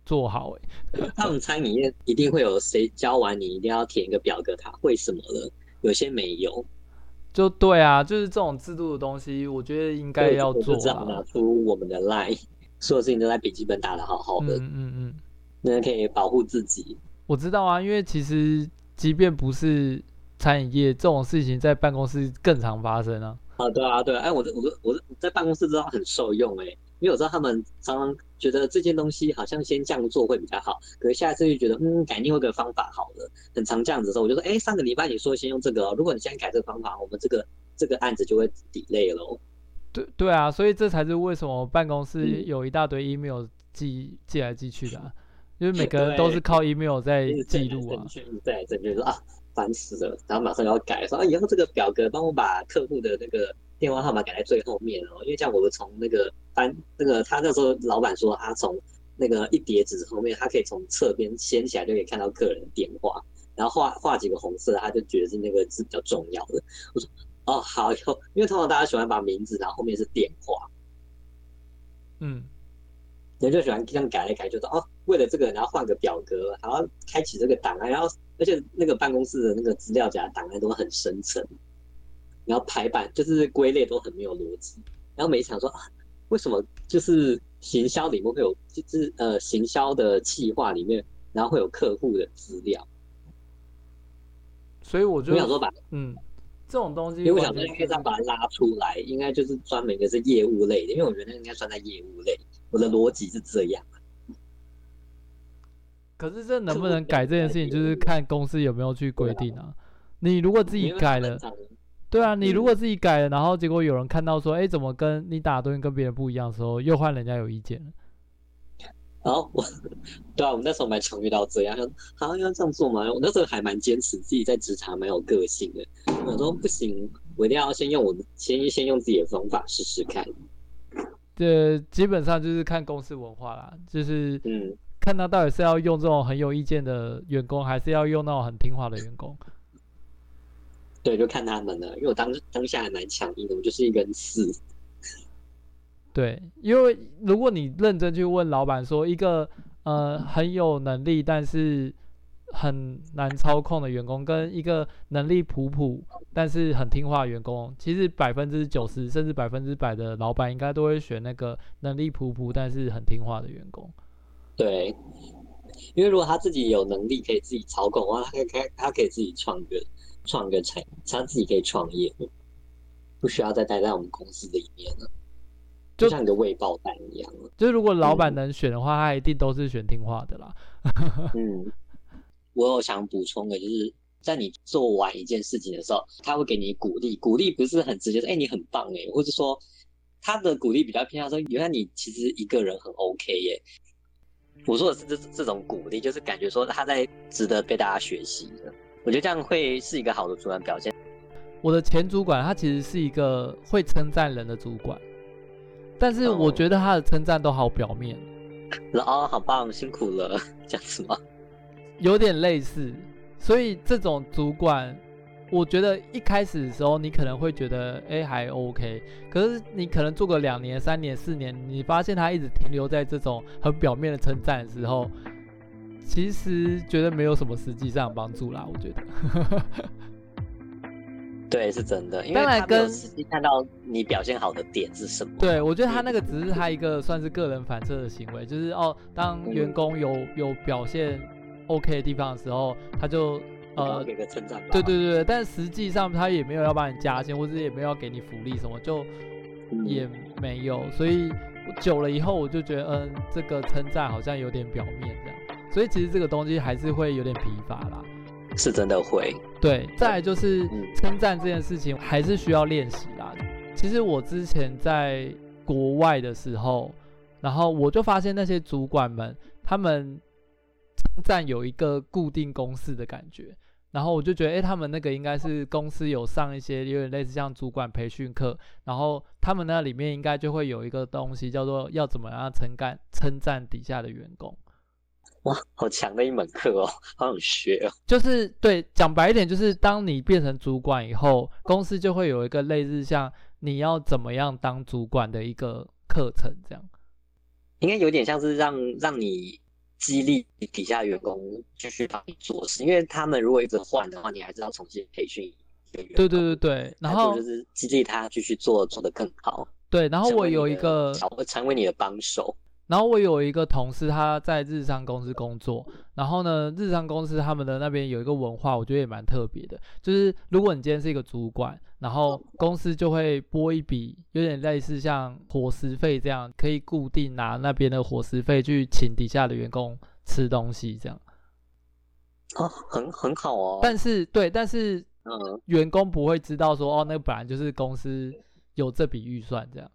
做好哎、欸。他们餐饮业一定会有谁教完你一定要填一个表格，他会什么的？有些没有。就对啊，就是这种制度的东西，我觉得应该要做。这样拿出我们的 line，所有事情都在笔记本打的好好的。嗯嗯嗯，那可以保护自己。我知道啊，因为其实即便不是餐饮业，这种事情在办公室更常发生啊。啊，对啊，对啊，哎，我我我在办公室知道很受用哎、欸，因为我知道他们常常觉得这件东西好像先这样做会比较好，可是下一次就觉得嗯，改另外一个方法好了。很常这样子的时候，我就说，哎，上个礼拜你说先用这个哦，如果你现在改这个方法，我们这个这个案子就会 delay 了。对对啊，所以这才是为什么办公室有一大堆 email 寄寄来寄去的、啊，因为每个人都是靠 email 在记录啊。对，正确说啊，烦死了，然后马上要改，说啊，以后这个表格帮我把客户的那个电话号码改在最后面哦，因为这样我们从那个翻那个他那时候老板说他从。那个一叠纸后面，他可以从侧边掀起来，就可以看到客人的电话，然后画画几个红色，他就觉得是那个字比较重要的。我说哦好，以后因为通常大家喜欢把名字，然后后面是电话，嗯，人就喜欢这样改来改，就说哦，为了这个，然后换个表格，然后开启这个档案，然后而且那个办公室的那个资料夹档案都很深层，然后排版就是归类都很没有逻辑，然后每一场说啊，为什么就是。行销里面会有，就是呃，行销的企划里面，然后会有客户的资料，所以我就我想说把嗯，这种东西，因为我想说应该这样把它拉出来，应该就是专门的是业务类的，因为我觉得应该算在业务类，我的逻辑是这样。可是这能不能改这件事情，就是看公司有没有去规定啊。你如果自己改了。对啊，你如果自己改了，嗯、然后结果有人看到说，哎，怎么跟你打的东西跟别人不一样的时候，又换人家有意见了。然后我，对啊，我们那时候蛮常遇到这样，好像要这样做嘛。我那时候还蛮坚持自己在职场蛮有个性的。我说不行，我一定要先用我先先用自己的方法试试看。这，基本上就是看公司文化啦，就是嗯，看他到底是要用这种很有意见的员工，还是要用那种很听话的员工。对，就看他们了，因为我当当下还蛮强硬的，我就是一根刺。对，因为如果你认真去问老板说，一个呃很有能力但是很难操控的员工，跟一个能力普普但是很听话的员工，其实百分之九十甚至百分之百的老板应该都会选那个能力普普但是很听话的员工。对，因为如果他自己有能力可以自己操控的话，他可以，他可以自己创业。创个产，他自己可以创业，不需要再待在我们公司里面了，就，就像一个未爆弹一样。就是如果老板能选的话，嗯、他一定都是选听话的啦。嗯，我有想补充的，就是在你做完一件事情的时候，他会给你鼓励，鼓励不是很直接说“哎、欸，你很棒哎”，或者说他的鼓励比较偏向说“原来你其实一个人很 OK 耶”。我说的是这这种鼓励，就是感觉说他在值得被大家学习的。我觉得这样会是一个好的主管表现。我的前主管他其实是一个会称赞人的主管，但是我觉得他的称赞都好表面。哦，好棒，辛苦了，这样子吗？有点类似。所以这种主管，我觉得一开始的时候你可能会觉得哎还 OK，可是你可能做个两年、三年、四年，你发现他一直停留在这种很表面的称赞的时候。其实觉得没有什么实际上帮助啦，我觉得。对，是真的。因为他没有实际看到你表现好的点是什么。对，我觉得他那个只是他一个算是个人反射的行为，就是哦，当员工有有表现 OK 的地方的时候，他就呃。对对对，但实际上他也没有要帮你加薪，或者也没有要给你福利什么，就也没有。所以久了以后，我就觉得嗯，这个称赞好像有点表面这样。所以其实这个东西还是会有点疲乏啦，是真的会。对，再来就是称赞这件事情还是需要练习啦。其实我之前在国外的时候，然后我就发现那些主管们，他们称赞有一个固定公式的感觉，然后我就觉得，诶，他们那个应该是公司有上一些有点类似像主管培训课，然后他们那里面应该就会有一个东西叫做要怎么样称赞称赞底下的员工。哇，好强的一门课哦，好想学哦。就是对，讲白一点，就是当你变成主管以后，公司就会有一个类似像你要怎么样当主管的一个课程，这样。应该有点像是让让你激励底下员工继续帮你做事，因为他们如果一直换的话，你还是要重新培训一个员工。对对对对，然后就是激励他继续做做得更好。对，然后我有一个会成为你的帮手。然后我有一个同事，他在日商公司工作。然后呢，日商公司他们的那边有一个文化，我觉得也蛮特别的。就是如果你今天是一个主管，然后公司就会拨一笔，有点类似像伙食费这样，可以固定拿那边的伙食费去请底下的员工吃东西，这样。哦，很很好哦。但是对，但是嗯，员工不会知道说，哦，那本来就是公司有这笔预算这样。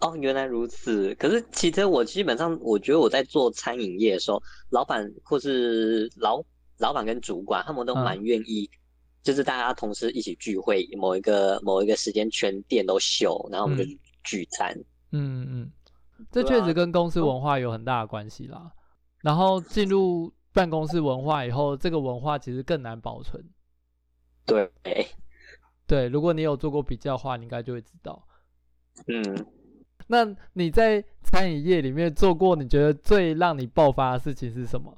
哦，原来如此。可是其实我基本上，我觉得我在做餐饮业的时候，老板或是老老板跟主管，他们都蛮愿意，嗯、就是大家同事一起聚会，某一个某一个时间全店都休，然后我们就聚餐。嗯嗯，这确实跟公司文化有很大的关系啦。啊、然后进入办公室文化以后，这个文化其实更难保存。对，对，如果你有做过比较的话，你应该就会知道。嗯。那你在餐饮业里面做过，你觉得最让你爆发的事情是什么？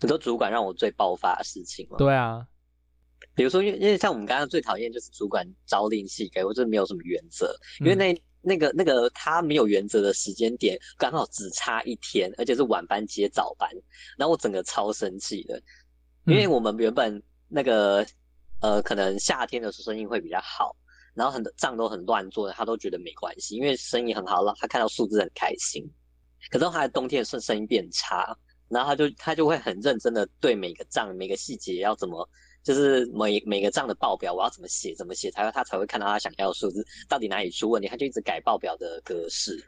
很多主管让我最爆发的事情吗？对啊，比如说，因为因为像我们刚刚最讨厌就是主管朝令夕改，或者没有什么原则。因为那、嗯、那个那个他没有原则的时间点刚好只差一天，而且是晚班接早班，然后我整个超生气的，因为我们原本那个呃，可能夏天的时候生意会比较好。然后很多账都很乱做的，他都觉得没关系，因为生意很好，了他看到数字很开心。可是他的冬天是生意变差，然后他就他就会很认真的对每个账每个细节要怎么，就是每每个账的报表我要怎么写怎么写，才会他才会看到他想要的数字到底哪里出问题，他就一直改报表的格式。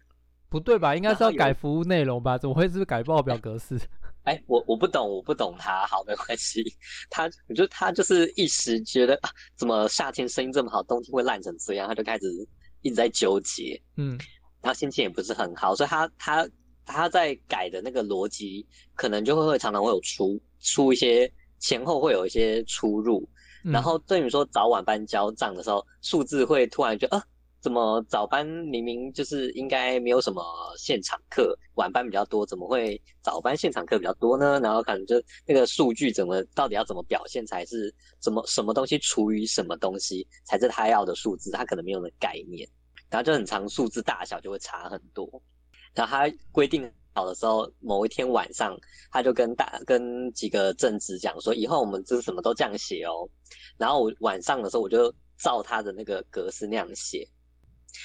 不对吧？应该是要改服务内容吧？怎么会是改报表格式？哎，我我不懂，我不懂他，好，没关系。他，我觉得他就是一时觉得啊，怎么夏天生意这么好，冬天会烂成这样，他就开始一直在纠结，嗯，然后心情也不是很好，所以他他他在改的那个逻辑，可能就会会常常会有出出一些前后会有一些出入，嗯、然后对于说早晚班交账的时候，数字会突然觉得啊。怎么早班明明就是应该没有什么现场课，晚班比较多，怎么会早班现场课比较多呢？然后可能就那个数据怎么到底要怎么表现才是怎么什么东西除以什么东西才是他要的数字，他可能没有那概念，然后就很长数字大小就会差很多。然后他规定好的时候，某一天晚上他就跟大跟几个正职讲说，以后我们就是什么都这样写哦。然后我晚上的时候我就照他的那个格式那样写。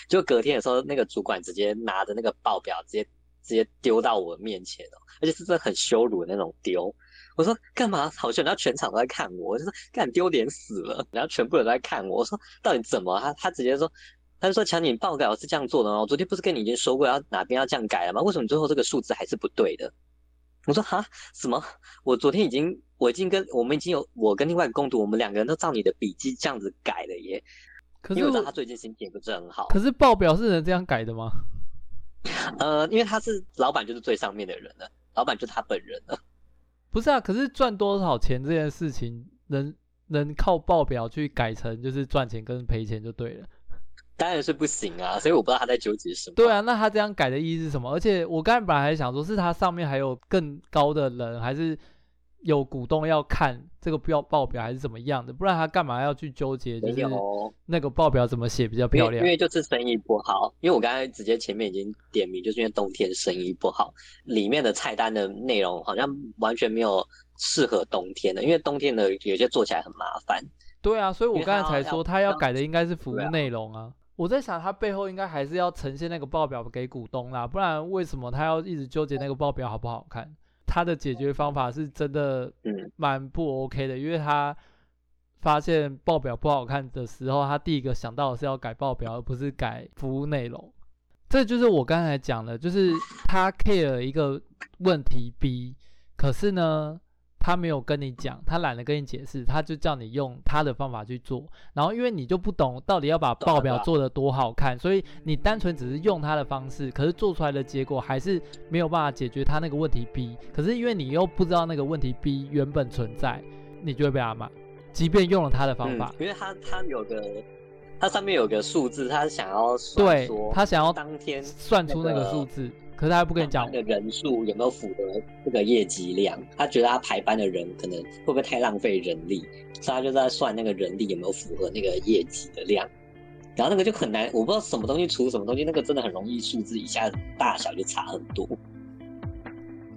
就隔天的时候，那个主管直接拿着那个报表，直接直接丢到我面前哦，而且是真的很羞辱的那种丢。我说干嘛？好像然后全场都在看我，我就说干丢脸死了。然后全部人都在看我，我说到底怎么？他他直接说，他就说强你报表是这样做的哦，我昨天不是跟你已经说过要哪边要这样改了吗？为什么最后这个数字还是不对的？我说哈什么？我昨天已经我已经跟我们已经有我跟另外一个工读，我们两个人都照你的笔记这样子改了耶。可是因为我知道他最近心情也不是很好。可是报表是能这样改的吗？呃，因为他是老板，就是最上面的人了，老板就是他本人了。不是啊，可是赚多少钱这件事情，能能靠报表去改成就是赚钱跟赔钱就对了。当然是不行啊，所以我不知道他在纠结什么。对啊，那他这样改的意义是什么？而且我刚才本来还想说，是他上面还有更高的人，还是？有股东要看这个标报表还是怎么样的，不然他干嘛要去纠结？就是那个报表怎么写比较漂亮？因为就是生意不好。因为我刚才直接前面已经点名，就是因为冬天生意不好，里面的菜单的内容好像完全没有适合冬天的，因为冬天的有些做起来很麻烦。对啊，所以我刚才才说他要改的应该是服务内容啊。我在想他背后应该还是要呈现那个报表给股东啦，不然为什么他要一直纠结那个报表好不好看？他的解决方法是真的蛮不 OK 的，因为他发现报表不好看的时候，他第一个想到的是要改报表，而不是改服务内容。这就是我刚才讲的，就是他 care 一个问题 B，可是呢，他没有跟你讲，他懒得跟你解释，他就叫你用他的方法去做。然后因为你就不懂到底要把报表做得多好看，所以你单纯只是用他的方式，可是做出来的结果还是没有办法解决他那个问题 B。可是因为你又不知道那个问题 B 原本存在，你就会被他骂。即便用了他的方法，嗯、因为他他有个，他上面有个数字，他想要算，对，他想要当天算出那个数字。可是他还不跟你讲的人数有没有符合这个业绩量，他觉得他排班的人可能会不会太浪费人力，所以他就在算那个人力有没有符合那个业绩的量。然后那个就很难，我不知道什么东西除什么东西，那个真的很容易数字一下大小就差很多。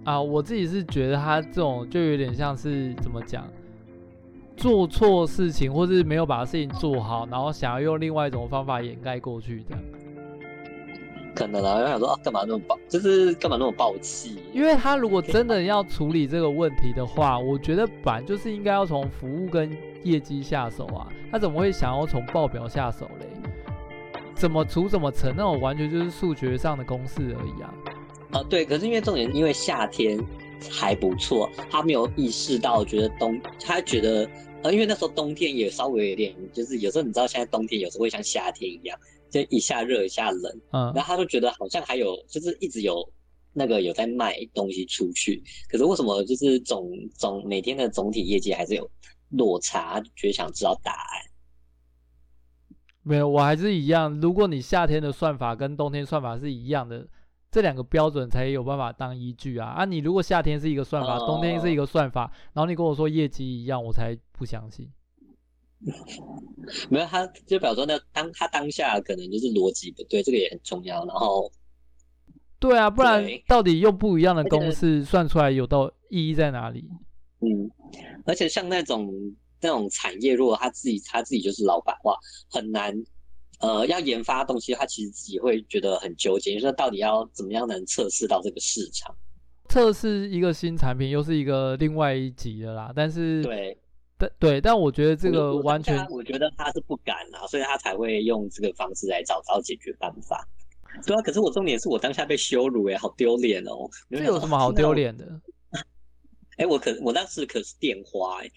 啊，我自己是觉得他这种就有点像是怎么讲，做错事情或是没有把事情做好，然后想要用另外一种方法掩盖过去这样。可能啊，我想说啊，干嘛那么暴，就是干嘛那么暴气？因为他如果真的要处理这个问题的话，我觉得本来就是应该要从服务跟业绩下手啊，他怎么会想要从报表下手嘞？怎么除怎么乘，那种完全就是数学上的公式而已啊！啊，对，可是因为重点，因为夏天还不错，他没有意识到，觉得冬，他觉得，呃，因为那时候冬天也稍微有点，就是有时候你知道，现在冬天有时候会像夏天一样，就一下热一下冷，嗯，然后他就觉得好像还有，就是一直有那个有在卖东西出去，可是为什么就是总总每天的总体业绩还是有落差，觉得想知道答案。没有，我还是一样。如果你夏天的算法跟冬天算法是一样的，这两个标准才有办法当依据啊。啊，你如果夏天是一个算法，哦、冬天是一个算法，然后你跟我说业绩一样，我才不相信。没有，他就表示说，那当他当下可能就是逻辑不对，这个也很重要。然后，对啊，不然到底用不一样的公式算出来有到意义在哪里？嗯，而且像那种。那种产业，如果他自己他自己就是老板的话，很难，呃，要研发东西，他其实自己会觉得很纠结，说到底要怎么样能测试到这个市场？测试一个新产品又是一个另外一集的啦。但是对，但对，但我觉得这个完全，我，我觉得他是不敢啊，所以他才会用这个方式来找到解决办法。对啊，可是我重点是我当下被羞辱哎、欸，好丢脸哦！这有什么好丢脸的？哎、欸，我可我当时可是电话哎、欸。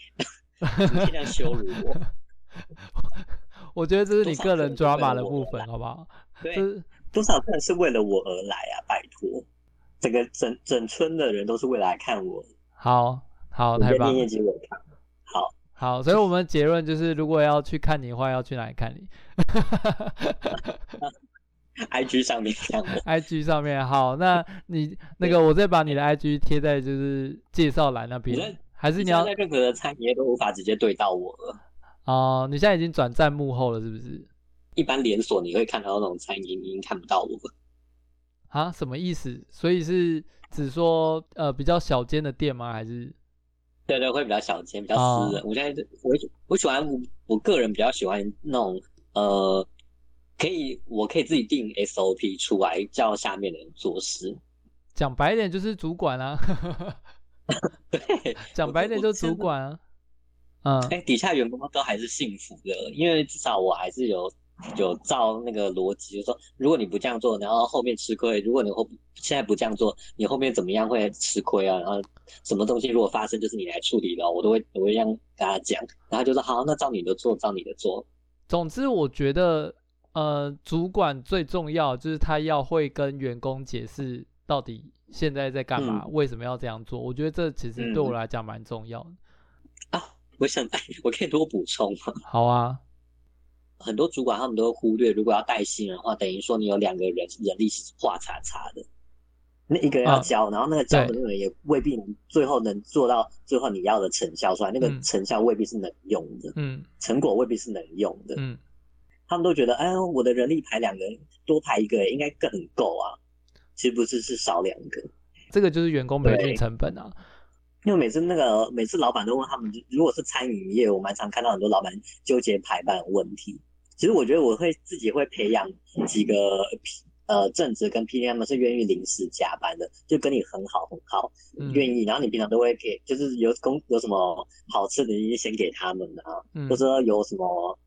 尽量羞辱我，我觉得这是你个人抓马的部分，好不好？对，多少人是为了我而来啊！拜托，整个整整村的人都是为了来看我。好好，太棒了。好好，所以我们结论就是，如果要去看你的话，要去哪里看你？IG 上面看我。IG 上面好，那你那个，我再把你的 IG 贴在就是介绍栏那边。还是你要在任何的餐饮业都无法直接对到我了哦、呃，你现在已经转战幕后了，是不是？一般连锁你会看到那种餐饮，你已经看不到我了。啊？什么意思？所以是只说呃比较小间的店吗？还是？对对，会比较小间，比较私人。哦、我现在我我喜欢我我个人比较喜欢那种呃，可以我可以自己定 SOP 出来，叫下面的人做事。讲白一点就是主管啊。对，讲白点就主管啊，嗯，哎、欸，底下员工都还是幸福的，因为至少我还是有有照那个逻辑，就是说如果你不这样做，然后后面吃亏；如果你后现在不这样做，你后面怎么样会吃亏啊？然后什么东西如果发生，就是你来处理的，我都会我会这样跟他讲，然后就说好，那照你的做，照你的做。总之，我觉得呃，主管最重要就是他要会跟员工解释到底。现在在干嘛？为什么要这样做？嗯、我觉得这其实对我来讲蛮重要的、嗯、啊！我想，我可以多补充吗？好啊，很多主管他们都会忽略，如果要带新人的话，等于说你有两个人人力是画叉叉的，那一个人要教，啊、然后那个教的那个人也未必能最后能做到最后你要的成效出来，嗯、那个成效未必是能用的，嗯，成果未必是能用的，嗯，他们都觉得，哎，我的人力排两个人，多排一个应该更够啊。其实不是，是少两个，这个就是员工培训成本啊。因为每次那个每次老板都问他们，如果是餐饮业，我蛮常看到很多老板纠结排班问题。其实我觉得我会自己会培养几个呃正职跟 PM 是愿意临时加班的，就跟你很好很好，愿意。然后你平常都会给，就是有工有什么好吃的，你先给他们啊，或者说有什么。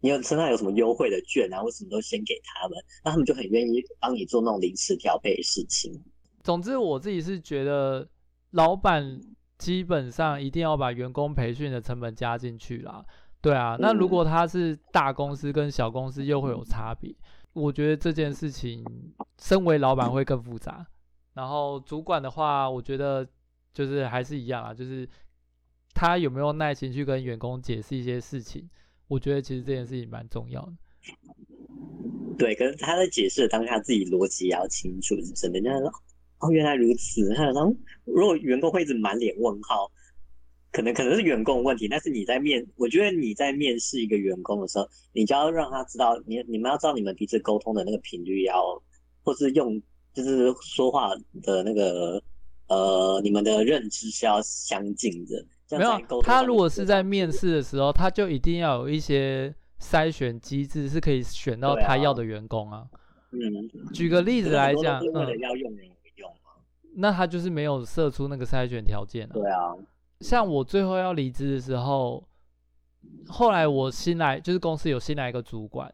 你有身上有什么优惠的券啊？或什么都先给他们，那他们就很愿意帮你做那种临时调配的事情。总之，我自己是觉得，老板基本上一定要把员工培训的成本加进去啦。对啊，那如果他是大公司跟小公司又会有差别。嗯、我觉得这件事情，身为老板会更复杂。嗯、然后主管的话，我觉得就是还是一样啊，就是他有没有耐心去跟员工解释一些事情。我觉得其实这件事情蛮重要的。对，可是他在解释的当下，自己逻辑也要清楚，是真的。那说哦，原来如此。他说，如果员工会一直满脸问号，可能可能是员工的问题。但是你在面，我觉得你在面试一个员工的时候，你就要让他知道，你你们要知道你们彼此沟通的那个频率要，或是用就是说话的那个呃，你们的认知是要相近的。没有，他如果是在面试的时候，他就一定要有一些。筛选机制是可以选到他要的员工啊。举个例子来讲，为了要用人用、嗯、那他就是没有设出那个筛选条件啊。对啊，像我最后要离职的时候，后来我新来就是公司有新来一个主管，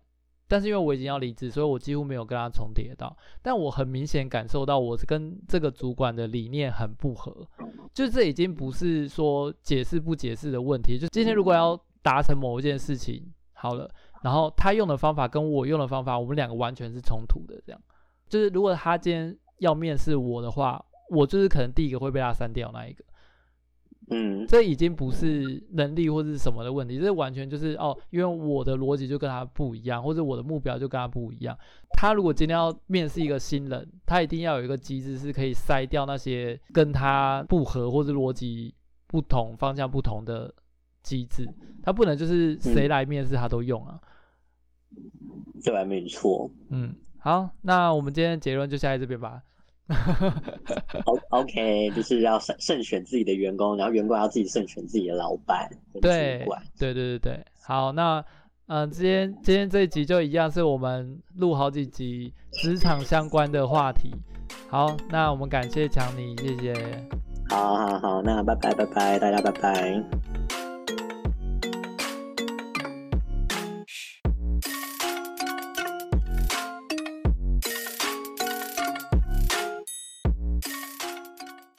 但是因为我已经要离职，所以我几乎没有跟他重叠到。但我很明显感受到我是跟这个主管的理念很不合，就这已经不是说解释不解释的问题。就今天如果要达成某一件事情。好了，然后他用的方法跟我用的方法，我们两个完全是冲突的。这样，就是如果他今天要面试我的话，我就是可能第一个会被他删掉那一个。嗯，这已经不是能力或者是什么的问题，这完全就是哦，因为我的逻辑就跟他不一样，或者我的目标就跟他不一样。他如果今天要面试一个新人，他一定要有一个机制是可以筛掉那些跟他不合或者逻辑不同、方向不同的。机制，他不能就是谁来面试他都用啊。这还没错。嗯，好，那我们今天的结论就下在这边吧。OK，就是要慎慎选自己的员工，然后员工要自己慎选自己的老板。对，对对对对。好，那嗯、呃，今天今天这一集就一样，是我们录好几集职场相关的话题。好，那我们感谢强尼，谢谢。好好好，那拜拜拜拜，大家拜拜。